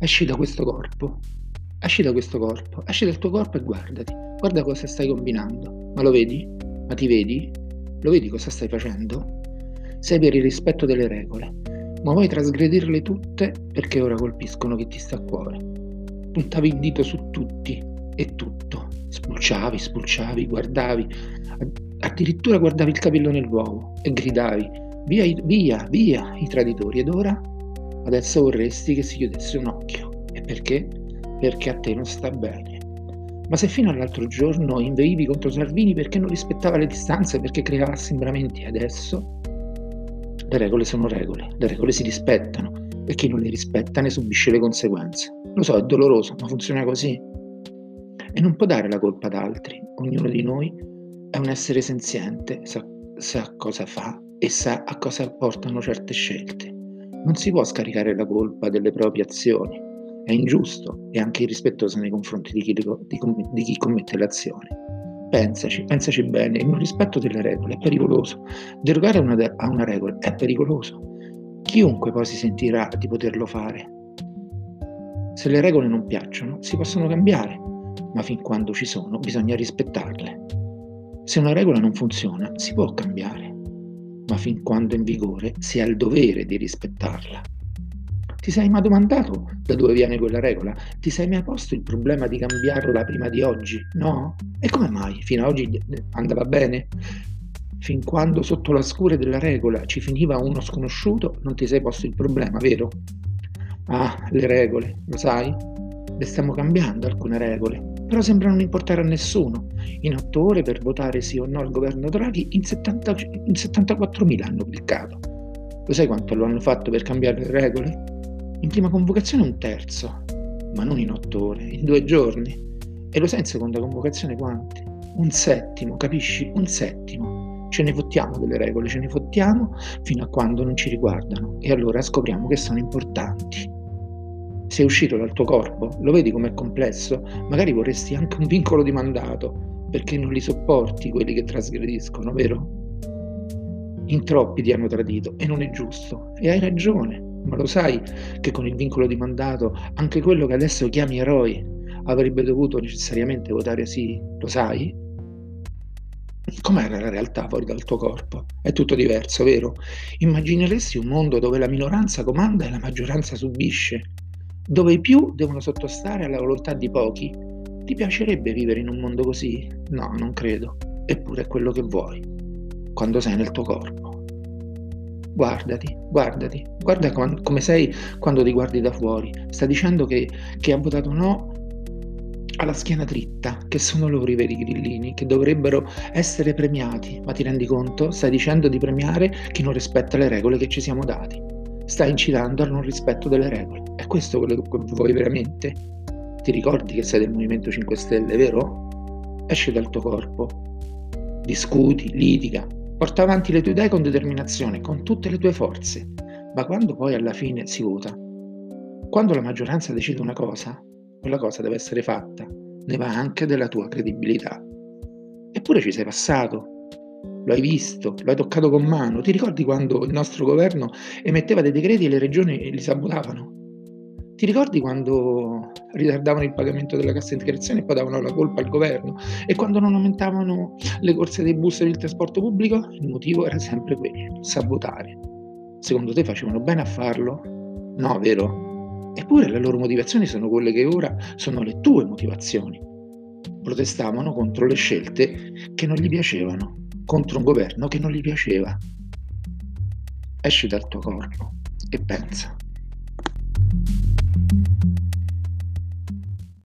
Esci da questo corpo. Esci da questo corpo. Esci dal tuo corpo e guardati. Guarda cosa stai combinando. Ma lo vedi? Ma ti vedi? Lo vedi cosa stai facendo? Sei per il rispetto delle regole, ma vuoi trasgredirle tutte perché ora colpiscono chi ti sta a cuore. Puntavi il dito su tutti e tutto. Spulciavi, spulciavi, guardavi, addirittura guardavi il capello nell'uovo e gridavi via, via, via i traditori. Ed ora? Adesso vorresti che si chiudesse un occhio. E perché? Perché a te non sta bene. Ma se fino all'altro giorno inveivi contro Salvini perché non rispettava le distanze, perché creava assembramenti, adesso le regole sono regole, le regole si rispettano e chi non le rispetta ne subisce le conseguenze. Lo so, è doloroso, ma funziona così. E non può dare la colpa ad altri. Ognuno di noi è un essere senziente, sa, sa cosa fa e sa a cosa portano certe scelte. Non si può scaricare la colpa delle proprie azioni è ingiusto e anche irrispettoso nei confronti di chi, di, di chi commette l'azione. Pensaci, pensaci bene, il non rispetto delle regole è pericoloso. Derogare a una, a una regola è pericoloso. Chiunque poi si sentirà di poterlo fare. Se le regole non piacciono, si possono cambiare, ma fin quando ci sono bisogna rispettarle. Se una regola non funziona, si può cambiare, fin quando in vigore si ha il dovere di rispettarla. Ti sei mai domandato da dove viene quella regola? Ti sei mai posto il problema di cambiarla prima di oggi? No? E come mai? Fino ad oggi andava bene? Fin quando sotto la scure della regola ci finiva uno sconosciuto, non ti sei posto il problema, vero? Ah, le regole, lo sai? Le stiamo cambiando alcune regole, però sembra non importare a nessuno. In otto ore per votare sì o no al governo Draghi, in, 70, in 74.000 hanno cliccato. Lo sai quanto lo hanno fatto per cambiare le regole? In prima convocazione un terzo, ma non in otto ore, in due giorni. E lo sai in seconda convocazione quanti? Un settimo, capisci? Un settimo. Ce ne fottiamo delle regole, ce ne fottiamo fino a quando non ci riguardano e allora scopriamo che sono importanti. Sei uscito dal tuo corpo, lo vedi com'è complesso? Magari vorresti anche un vincolo di mandato, perché non li sopporti quelli che trasgrediscono, vero? In troppi ti hanno tradito e non è giusto. E hai ragione. Ma lo sai che con il vincolo di mandato anche quello che adesso chiami eroi avrebbe dovuto necessariamente votare sì? Lo sai? Com'era la realtà fuori dal tuo corpo? È tutto diverso, vero? Immagineresti un mondo dove la minoranza comanda e la maggioranza subisce, dove i più devono sottostare alla volontà di pochi? Ti piacerebbe vivere in un mondo così? No, non credo. Eppure è quello che vuoi, quando sei nel tuo corpo. Guardati, guardati, guarda com- come sei quando ti guardi da fuori. Sta dicendo che, che ha votato no alla schiena dritta, che sono loro i veri grillini, che dovrebbero essere premiati. Ma ti rendi conto? Stai dicendo di premiare chi non rispetta le regole che ci siamo dati. Stai incitando al non rispetto delle regole. Questo quello che vuoi veramente? Ti ricordi che sei del Movimento 5 Stelle, vero? Esci dal tuo corpo, discuti, litiga, Porta avanti le tue idee con determinazione, con tutte le tue forze, ma quando poi alla fine si vota, quando la maggioranza decide una cosa, quella cosa deve essere fatta, ne va anche della tua credibilità. Eppure ci sei passato, lo hai visto, lo hai toccato con mano. Ti ricordi quando il nostro governo emetteva dei decreti e le regioni li sabotavano? Ti ricordi quando ritardavano il pagamento della cassa integrazione e poi davano la colpa al governo? E quando non aumentavano le corse dei bus del trasporto pubblico? Il motivo era sempre quello, sabotare. Secondo te facevano bene a farlo? No, vero? Eppure le loro motivazioni sono quelle che ora sono le tue motivazioni. Protestavano contro le scelte che non gli piacevano, contro un governo che non gli piaceva. Esci dal tuo corpo e pensa.